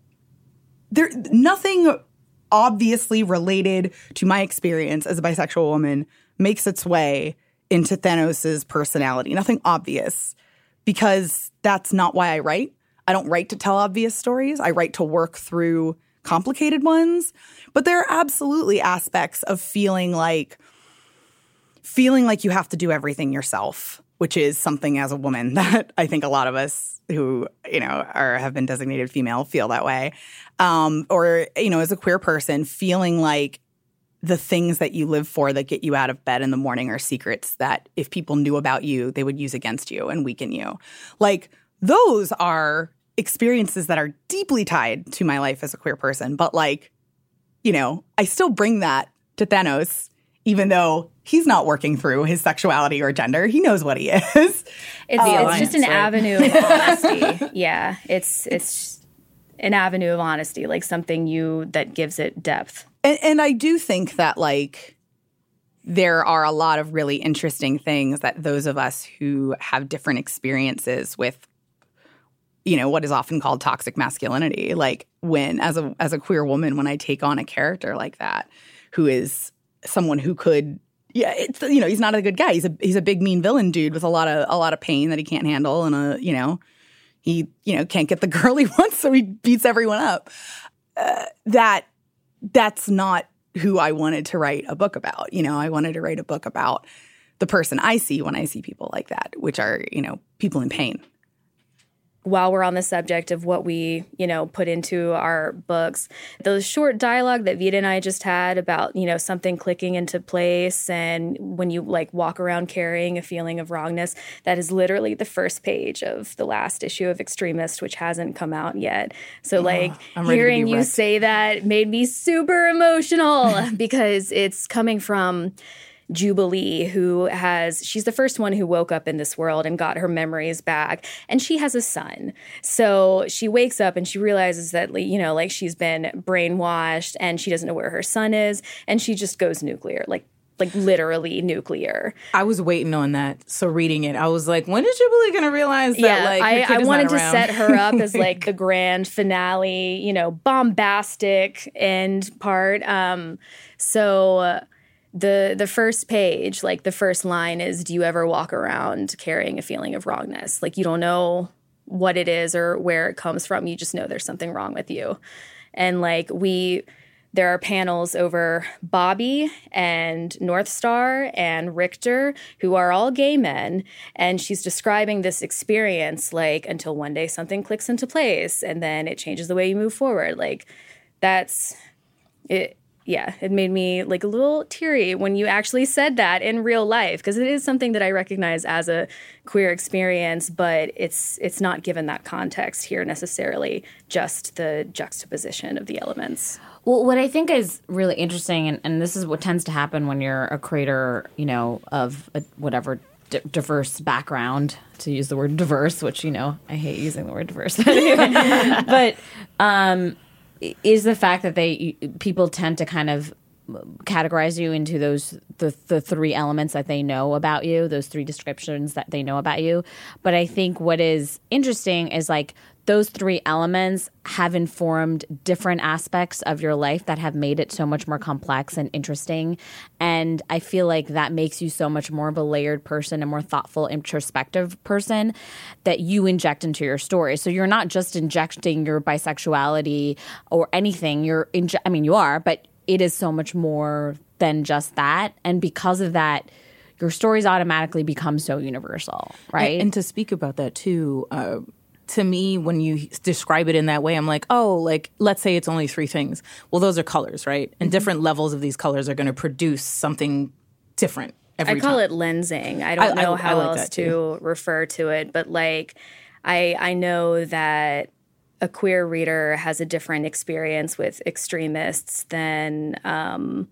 there nothing obviously related to my experience as a bisexual woman makes its way into Thanos's personality. Nothing obvious because that's not why I write. I don't write to tell obvious stories. I write to work through complicated ones. But there are absolutely aspects of feeling like feeling like you have to do everything yourself, which is something as a woman *laughs* that I think a lot of us who you know are have been designated female feel that way, um, or you know as a queer person feeling like the things that you live for that get you out of bed in the morning are secrets that if people knew about you they would use against you and weaken you. Like those are experiences that are deeply tied to my life as a queer person. But like you know i still bring that to thanos even though he's not working through his sexuality or gender he knows what he *laughs* is It's, um, it's alliance, just an right? avenue of *laughs* honesty. yeah, it's it's an avenue of honesty, like something you that gives it depth. And, and I do think that like there are a lot of really interesting things that those of us who have different experiences with you know what is often called toxic masculinity like when as a as a queer woman when I take on a character like that who is someone who could yeah it's you know he's not a good guy he's a he's a big mean villain dude with a lot of a lot of pain that he can't handle and a you know he you know can't get the *laughs* girl he wants so he beats everyone up uh, that that's not who I wanted to write a book about. You know, I wanted to write a book about the person I see when I see people like that, which are, you know, people in pain. While we're on the subject of what we, you know, put into our books, the short dialogue that Vita and I just had about, you know, something clicking into place and when you like walk around carrying a feeling of wrongness, that is literally the first page of the last issue of X-Tremist, which hasn't come out yet. So like to hearing you say that made me super emotional *laughs* because it's coming from Jubilee, who has, she's the first one who woke up in this world and got her memories back. And she has a son. So she wakes up and she realizes that, you know, like she's been brainwashed and she doesn't know where her son is. And she just goes nuclear, like, like literally nuclear. I was waiting on that. So reading it, I was like, when is Jubilee going to realize that? yeah, like, I, I wanted to set her up as *laughs* like the grand finale, you know, bombastic end part. Um, so the the first page, like the first line is, "Do you ever walk around carrying a feeling of wrongness? Like you don't know what it is or where it comes from. You just know there's something wrong with you." And like we there are panels over Bobby and Northstar and Rictor, who are all gay men. And she's describing this experience like until one day something clicks into place and then it changes the way you move forward. Like that's it. Yeah, it made me like a little teary when you actually said that in real life because it is something that I recognize as a queer experience, but it's it's not given that context here necessarily, just the juxtaposition of the elements. Well, what I think is really interesting, and, and this is what tends to happen when you're a creator, you know, of a, whatever d- diverse background, to use the word diverse, which, you know, I hate using the word diverse. *laughs* But um, is the fact that they people tend to kind of categorize you into those the the three elements that they know about you, those three descriptions that they know about you. But I think what is interesting is like those three elements have informed different aspects of your life that have made it so much more complex and interesting. And I feel like that makes you so much more of a layered person, a more thoughtful, introspective person that you inject into your story. So you're not just injecting your bisexuality or anything. You're, inje- I mean, you are, but it is so much more than just that. And because of that, your stories automatically become so universal, right? And, and to speak about that too, uh, to me, when you describe it in that way, I'm like, oh, like let's say it's only three things. Well, those are colors, right? And different levels of these colors are going to produce something different. Every I call time. it lensing. I don't I- I- know I how like else to refer to it, but like I I know that a queer reader has a different experience with X-Tremists than um,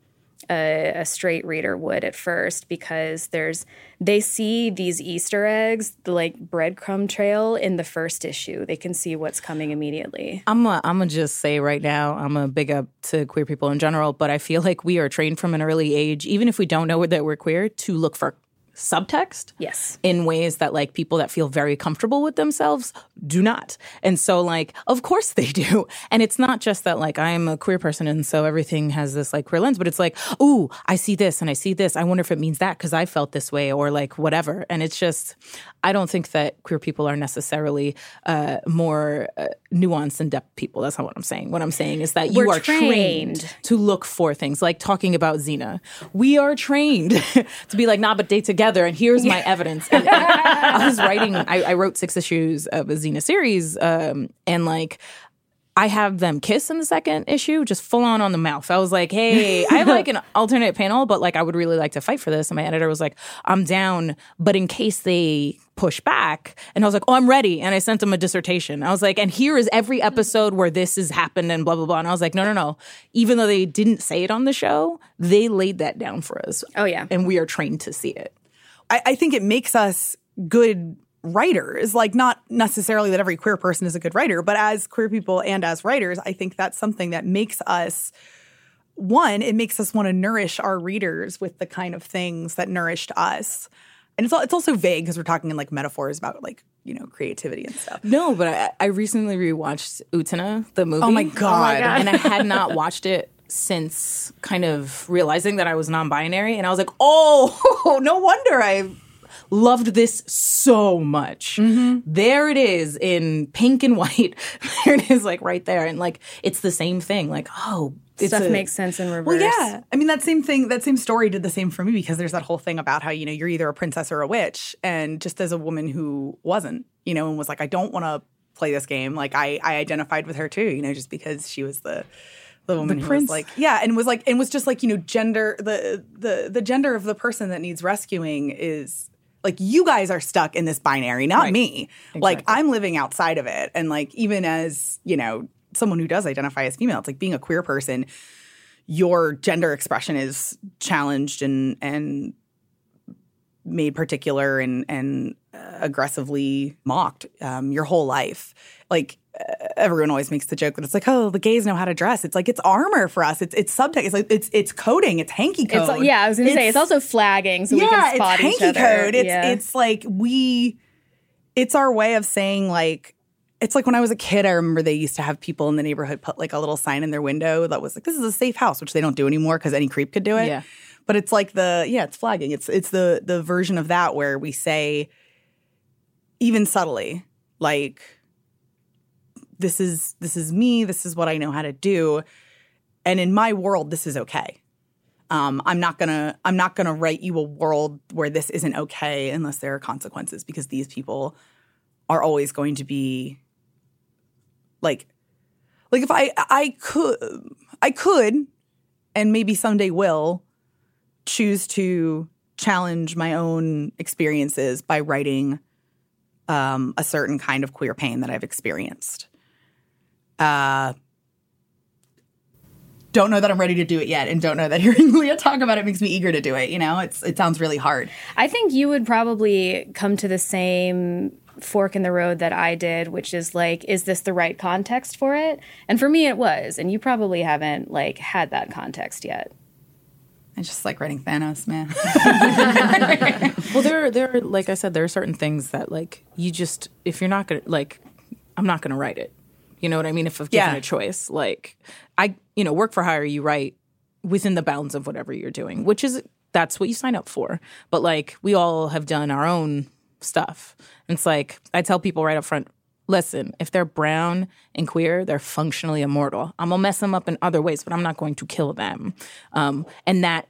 a, a straight reader would at first because there's they see these Easter eggs, the like breadcrumb trail in the first issue. They can see what's coming immediately. I'm a, I'm gonna just say right now, I'm a big up to queer people in general, but I feel like we are trained from an early age, even if we don't know that we're queer, to look for subtext Yes. in ways that like people that feel very comfortable with themselves do not. And so like of course they do. And it's not just that like I'm a queer person and so everything has this like queer lens, but it's like, "Ooh, I see this and I see this. I wonder if it means that cuz I felt this way or like whatever." And it's just I don't think that queer people are necessarily uh, more uh, nuanced and depth people. That's not what I'm saying. What I'm saying is that you We're are trained. trained. to look for things like talking about Xena. We are trained *laughs* to be like, nah, but date together, and here's my evidence. And, and I was writing, I, I wrote six issues of a Xena series, um, and like. I have them kiss in the second issue, just full on on the mouth. I was like, hey, I have like an *laughs* alternate panel, but like I would really like to fight for this. And my editor was like, I'm down, but in case they push back. And I was like, oh, I'm ready. And I sent them a dissertation. I was like, and here is every episode where this has happened and blah, blah, blah. And I was like, no, no, no. Even though they didn't say it on the show, they laid that down for us. Oh, yeah. And we are trained to see it. I, I think it makes us good writers. Like, not necessarily that every queer person is a good writer, but as queer people and as writers, I think that's something that makes us one, it makes us want to nourish our readers with the kind of things that nourished us. And it's, it's also vague because we're talking in like metaphors about like, you know, creativity and stuff. No, but I, I recently rewatched Utena, the movie. Oh my oh God. And I had not watched it since kind of realizing that I was non-binary, and I was like, oh, *laughs* no wonder I loved this so much. Mm-hmm. There it is in pink and *laughs* white. there it is, like right there, and like it's the same thing. Like, oh, Stuff a- makes sense in reverse. Well, yeah. I mean, that same thing, that same story did the same for me because there's that whole thing about how, you know, you're either a princess or a witch. And just as a woman who wasn't, you know, and was like, I don't want to play this game, like I, I identified with her too, you know, just because she was the, the woman who prince. was like, yeah, and was like, and was just like, you know, gender, the, the, the gender of the person that needs rescuing is like, you guys are stuck in this binary, not me. Like, I'm living outside of it. And like, even as, you know, someone who does identify as female, it's like being a queer person, your gender expression is challenged and and made particular and and uh, aggressively mocked um, your whole life. Like everyone always makes the joke that it's like, oh, the gays know how to dress. It's like it's armor for us. It's it's subtext. It's like it's it's coding. It's hanky code. It's, yeah, I was going to say it's also flagging so we can spot it's hanky code. It's yeah. it's like we it's our way of saying like it's like when I was a kid, I remember they used to have people in the neighborhood put like a little sign in their window that was like, "This is a safe house," which they don't do anymore because any creep could do it. Yeah. But it's like the yeah, it's flagging. It's it's the the version of that where we say, even subtly, like, "This is this is me. This is what I know how to do," and in my world, this is okay. Um, I'm not gonna I'm not gonna write you a world where this isn't okay unless there are consequences because these people are always going to be like like if I I could I could and maybe someday will choose to challenge my own experiences by writing um, a certain kind of queer pain that I've experienced. Uh, don't know that I'm ready to do it yet, and don't know that *laughs* hearing Leah talk about it makes me eager to do it. You know, it's it sounds really hard. I think you would probably come to the same fork in the road that I did, which is like, is this the right context for it? And for me, it was. And you probably haven't like had that context yet. I just like writing Thanos, man. *laughs* Well, there, there, like I said, there are certain things that, like, you just, if you're not gonna, like, I'm not gonna write it. You know what I mean? If I've given Yeah. a choice, like, I, you know, work for hire, you write within the bounds of whatever you're doing, which is that's what you sign up for. But like, we all have done our own stuff. And it's like I tell people right up front. Listen, if they're brown and queer, they're functionally immortal. I'm gonna mess them up in other ways, but I'm not going to kill them. Um, and that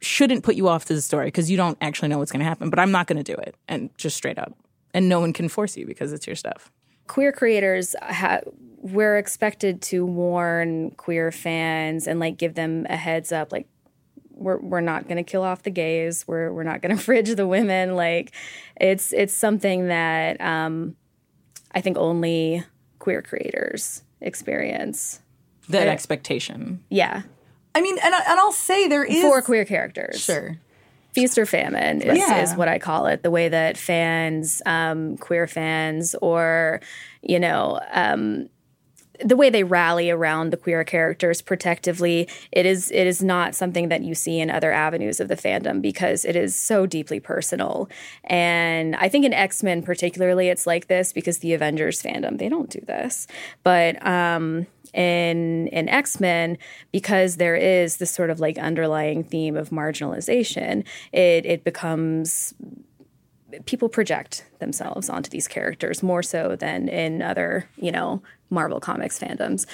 shouldn't put you off to the story because you don't actually know what's going to happen. But I'm not going to do it, and just straight up, and no one can force you because it's your stuff. queer creators ha- we're expected to warn queer fans and like give them a heads up like we're we're not going to kill off the gays we're we're not going *laughs* to fridge the women like it's it's something that um i think only queer creators experience That expectation. yeah I mean, and, I- and I'll say there is for queer characters sure. feast or famine is, Yeah. is what I call it. The way that fans, um, queer fans, or you know, um, the way they rally around the queer characters protectively it is it is not something that you see in other avenues of the fandom because it is so deeply personal. And i think in x-men particularly it's like this because the avengers fandom they don't do this. But um in in X-Men because there is this sort of like underlying theme of marginalization it it becomes people project themselves onto these characters more so than in other, you know, Marvel Comics fandoms.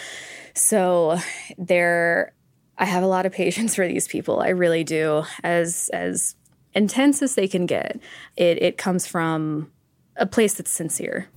So there I have a lot of patience for these people. I really do. As as intense as they can get, it it comes from a place that's sincere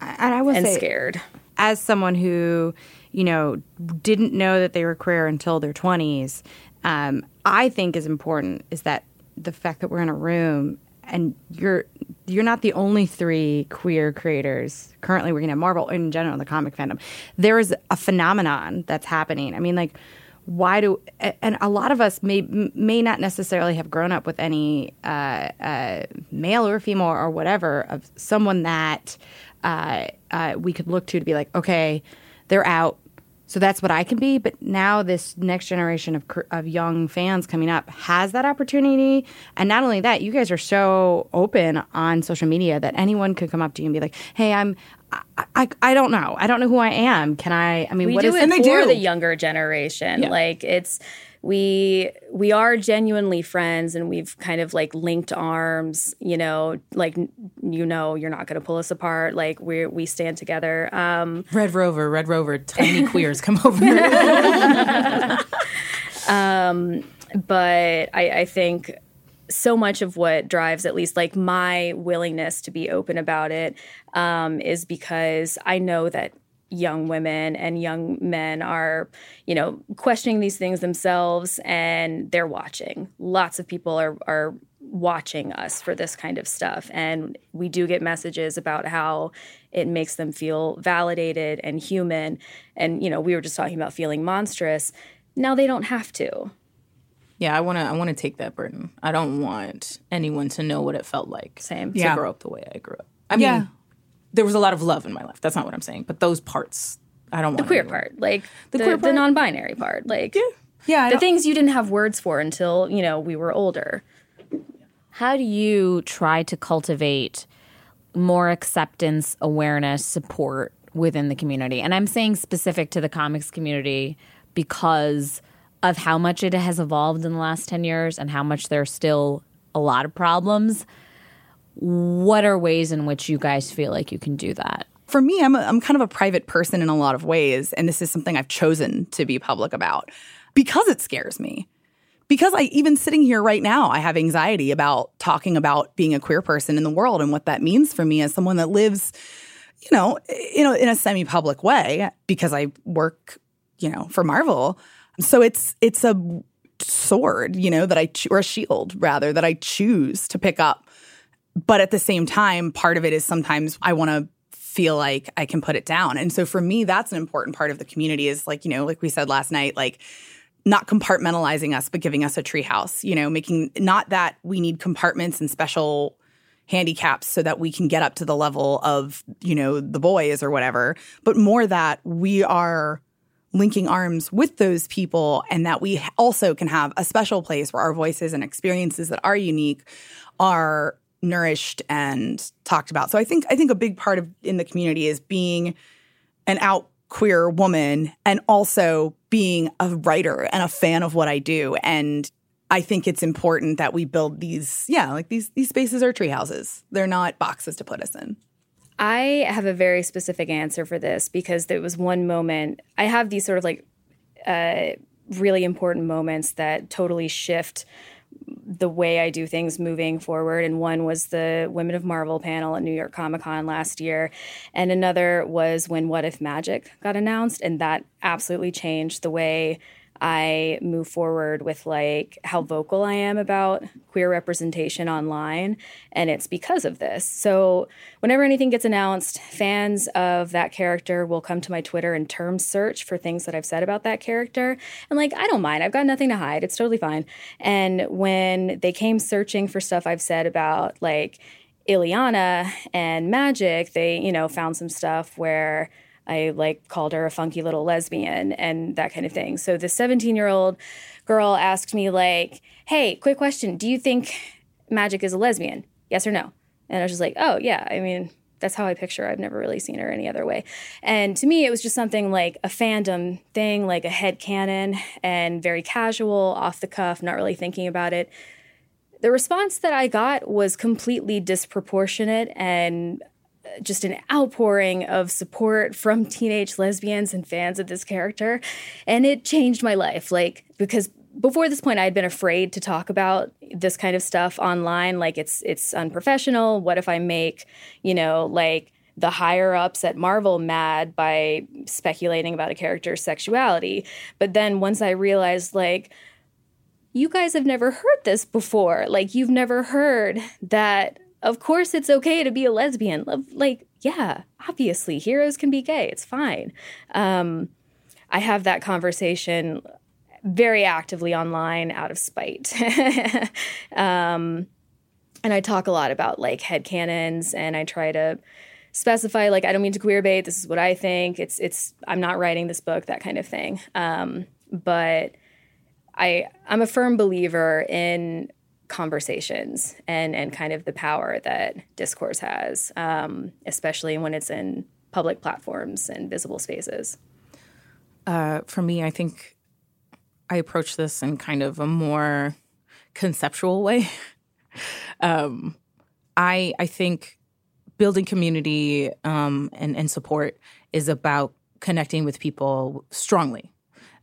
And I was and say, scared. as someone who, you know, didn't know that they were queer until their 20s, um, I think is important is that the fact that we're in a room and you're you're not the only three queer creators currently working at Marvel in general the comic fandom. There is a phenomenon that's happening. I mean, like, why do and a lot of us may may not necessarily have grown up with any uh, uh, male or female or whatever of someone that uh, uh, we could look to to be like, okay, they're out. So that's what I can be. But now this next generation of of young fans coming up has that opportunity. And not only that, you guys are so open on social media that anyone could come up to you and be like, "Hey, I'm." I, I, I don't know. I don't know who I am. Can I? I mean, we what do is it they for do. the younger generation. Yeah. Like it's we we are genuinely friends and we've kind of like linked arms you know like you know you're not going to pull us apart like we we stand together um Red Rover, Red Rover, tiny *laughs* queers come over. Here. *laughs* But I, I think so much of what drives at least like my willingness to be open about it um, is because I know that young women and young men are you know questioning these things themselves and they're watching lots of people are are watching us for this kind of stuff and we do get messages about how it makes them feel validated and human and you know we were just talking about feeling monstrous now they don't have to yeah, I want to. I want to take that burden. I don't want anyone to know what it felt like. Same. To Yeah. grow up the way I grew up. I mean, Yeah. There was a lot of love in my life. That's not what I'm saying. But those parts, I don't want the queer part, like the, queer the non-binary part, like Yeah, I the things you didn't have words for until you know we were older. How do you try to cultivate more acceptance, awareness, support within the community? And I'm saying specific to the comics community because of how much it has evolved in the last 10 years and how much there's still a lot of problems. What are ways in which you guys feel like you can do that? for me, I'm a, I'm kind of a private person in a lot of ways, and this is something I've chosen to be public about because it scares me. Because I even sitting here right now, I have anxiety about talking about being a queer person in the world and what that means for me as someone that lives, you know, in a, in a semi-public way because I work, you know, for Marvel. So it's it's a sword, you know, that I cho- or a shield rather that I choose to pick up but at the same time, part of it is sometimes I want to feel like I can put it down. And so for me, that's an important part of the community is like, you know, like we said last night, like not compartmentalizing us, but giving us a treehouse, you know, making not that we need compartments and special handicaps so that we can get up to the level of, you know, the boys or whatever, but more that we are linking arms with those people and that we also can have a special place where our voices and experiences that are unique are nourished and talked about. So I think I think a big part of in the community is being an out queer woman and also being a writer and a fan of what I do and I think it's important that we build these yeah, like these these spaces are tree houses. They're not boxes to put us in. I have a very specific answer for this because there was one moment I have these sort of like uh, really important moments that totally shift the way I do things moving forward. And one was the Women of Marvel panel at New York Comic Con last year. And another was when What If Magik got announced. And that absolutely changed the way I move forward with like how vocal I am about queer representation online. And it's because of this. So whenever anything gets announced, fans of that character will come to my Twitter and term search for things that I've said about that character. And like, I don't mind. I've got nothing to hide. It's totally fine. And when they came searching for stuff I've said about like Illyana and Magik, they, you know, found some stuff where I like called her a funky little lesbian and that kind of thing. So the 17 year old girl asked me like, "Hey, quick question: Do you think Magik is a lesbian? Yes or no?" And I was just like, "Oh yeah, I mean." That's how I picture her. I've never really seen her any other way. And to me, it was just something like a fandom thing, like a head canon, and very casual, off the cuff, not really thinking about it. The response that I got was completely disproportionate and just an outpouring of support from teenage lesbians and fans of this character. And it changed my life. Like, because before this point I had been afraid to talk about this kind of stuff online like it's it's unprofessional what if I make you know like the higher ups at Marvel mad by speculating about a character's sexuality but then once I realized like you guys have never heard this before like you've never heard that of course it's okay to be a lesbian like yeah obviously heroes can be gay it's fine um, I have that conversation very actively online out of spite. *laughs* um, and I talk a lot about like head canons and I try to specify like I don't mean to queer bait. This is what I think. It's it's I'm not writing this book, that kind of thing. Um, but I I'm a firm believer in conversations and and kind of the power that discourse has, um, especially when it's in public platforms and visible spaces. Uh, for me, I think I approach this in kind of a more conceptual way. *laughs* um, I I think building community um, and, and support is about connecting with people strongly,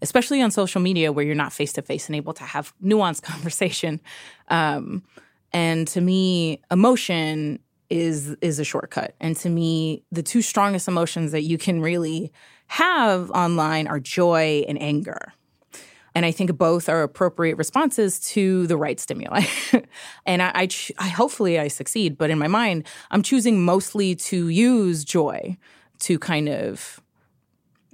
especially on social media where you're not face to face and able to have nuanced *laughs* conversation. Um, and to me, emotion is is a shortcut. And to me, the two strongest emotions that you can really have online are joy and anger. And I think both are appropriate responses to the right stimuli. *laughs* and I, I, I, hopefully I succeed, but in my mind, I'm choosing mostly to use joy to kind of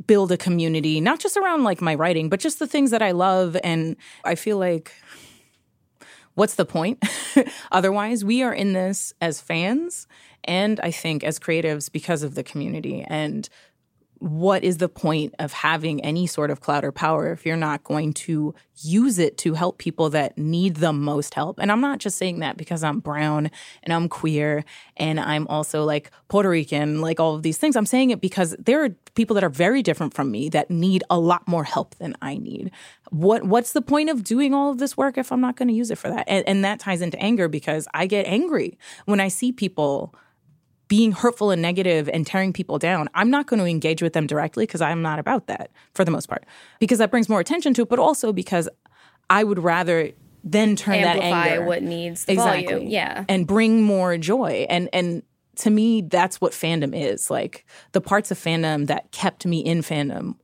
build a community, not just around like my writing, but just the things that I love. And I feel like what's the point? *laughs* Otherwise, we are in this as fans and I think as creatives because of the community. And what is the point of having any sort of clout or power if you're not going to use it to help people that need the most help? And I'm not just saying that because I'm brown and I'm queer and I'm also like Puerto Rican, like all of these things. I'm saying it because there are people that are very different from me that need a lot more help than I need. What what's the point of doing all of this work if I'm not going to use it for that? And, and that ties into anger because I get angry when I see people being hurtful and negative and tearing people down, I'm not going to engage with them directly because I'm not about that for the most part. Because that brings more attention to it, but also because I would rather then turn Amplify that anger what needs the exactly, volume. Yeah. and bring more joy. And and to me, that's what fandom is. Like the parts of fandom that kept me in fandom.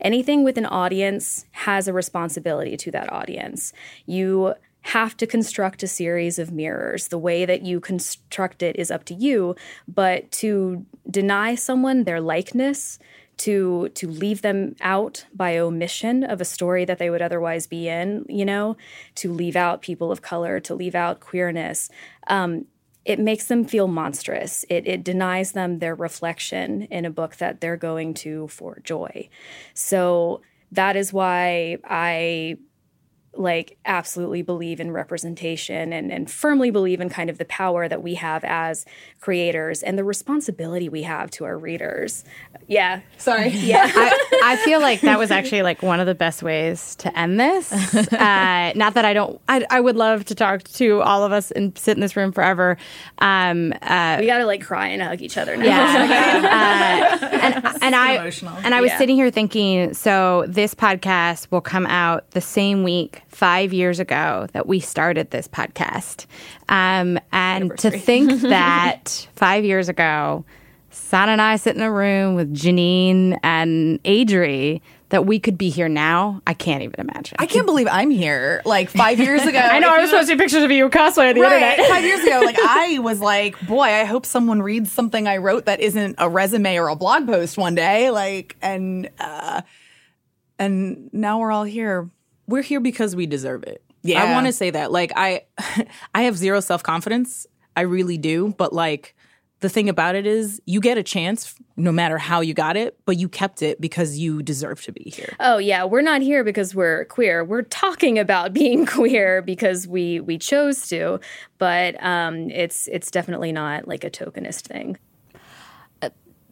Anything with an audience has a responsibility to that audience. You have to construct a series of mirrors. The way that you construct it is up to you, but to deny someone their likeness, to to leave them out by omission of a story that they would otherwise be in, you know, to leave out people of color, to leave out queerness, um, it makes them feel monstrous. It, it denies them their reflection in a book that they're going to for joy. So that is why I like absolutely believe in representation and, and firmly believe in kind of the power that we have as creators and the responsibility we have to our readers. Yeah. Sorry. *laughs* Yeah. I, I feel like that was actually like one of the best ways to end this. *laughs* Uh, not that I don't, I, I would love to talk to all of us and sit in this room forever. Um, uh, we got to like cry and hug each other now. Yeah. *laughs* uh, and and I emotional. and I was Yeah. sitting here thinking, so this podcast will come out the same week five years ago that we started this podcast, um, and to think *laughs* that five years ago, San and I sit in a room with Jeanine and Adri. That we could be here now, I can't even imagine. I can't believe I'm here. Like five years ago. *laughs* I know I was posting pictures of you cosplay on the Right, internet. five years ago, like *laughs* I was like, boy, I hope someone reads something I wrote that isn't a resume or a blog post one day. Like, and uh, and now we're all here. We're here because we deserve it. Yeah. I want to say that. Like I *laughs* I have zero self-confidence. I really do, but like the thing about it is you get a chance no matter how you got it, but you kept it because you deserve to be here. Oh yeah, we're not here because we're queer. We're talking about *laughs* being queer because we we chose to, but um, it's it's definitely not like a tokenist thing.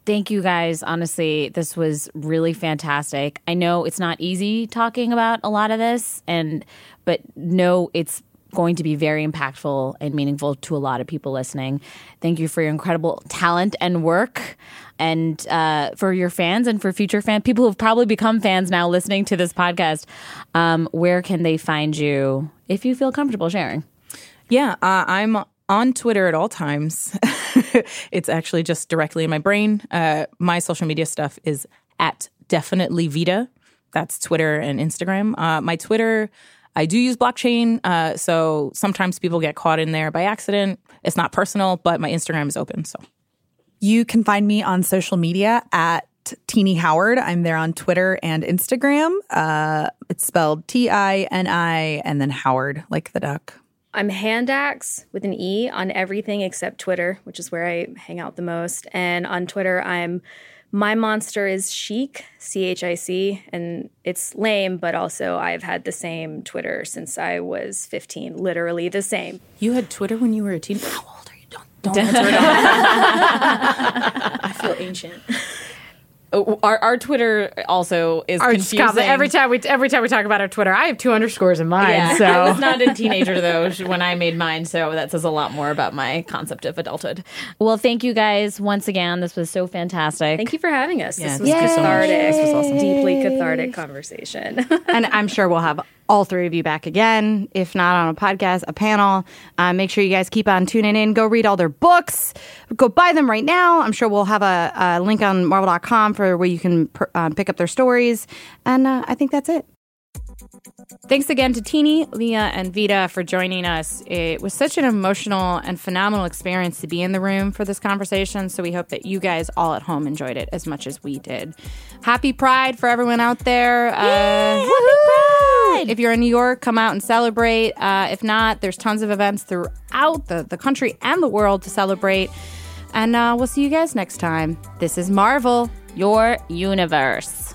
Thank you guys. Honestly, this was really fantastic. I know it's not easy talking about a lot of this and but no it's going to be very impactful and meaningful to a lot of people listening. Thank you for your incredible talent and work, and uh, for your fans and for future fans, people who have probably become fans now listening to this podcast. Um, where can they find you if you feel comfortable sharing? Yeah, uh, I'm on Twitter at all times. *laughs* it's actually just directly in my brain. Uh, my social media stuff is at definitely Vita. That's Twitter and Instagram. Uh, my Twitter I do use blockchain, uh, so sometimes people get caught in there by accident. It's not personal, but my Instagram is open. So you can find me on social media at Tini Howard. I'm there on Twitter and Instagram. Uh, it's spelled T I N I and then Howard, like the duck. I'm Handax with an E on everything except Twitter, which is where I hang out the most. And on Twitter, I'm my monster is Chic, C H I C, and it's lame, but also I've had the same Twitter since I was 15, literally the same. You had Twitter when you were a teen? How old are you? Don't, don't *laughs* answer it. *laughs* I feel ancient. Oh, our, our Twitter also is Our confusing. every time we every time we talk about our Twitter, I have two underscores in mine. Yeah, so I was not a teenager though *laughs* when I made mine, so that says a lot more about my concept of adulthood. Well, thank you guys once again. This was so fantastic. Thank you for having us. Yeah, this was thank you so much. cathartic. This was awesome. Deeply cathartic conversation. *laughs* and I'm sure we'll have all three of you back again, if not on a podcast, a panel. Uh, make sure you guys keep on tuning in. Go read all their books. Go buy them right now. I'm sure we'll have a, a link on marvel.com for where you can per, uh, pick up their stories. And uh, I think that's it. Thanks again to Tini, Leah, and Vita for joining us. It was such an emotional and phenomenal experience to be in the room for this conversation. So we hope that you guys all at home enjoyed it as much as we did. Happy Pride for everyone out there. Uh, happy Pride! If you're in New York, come out and celebrate. Uh, if not, there's tons of events throughout the, the country and the world to celebrate. And uh, we'll see you guys next time. This is Marvel. your universe.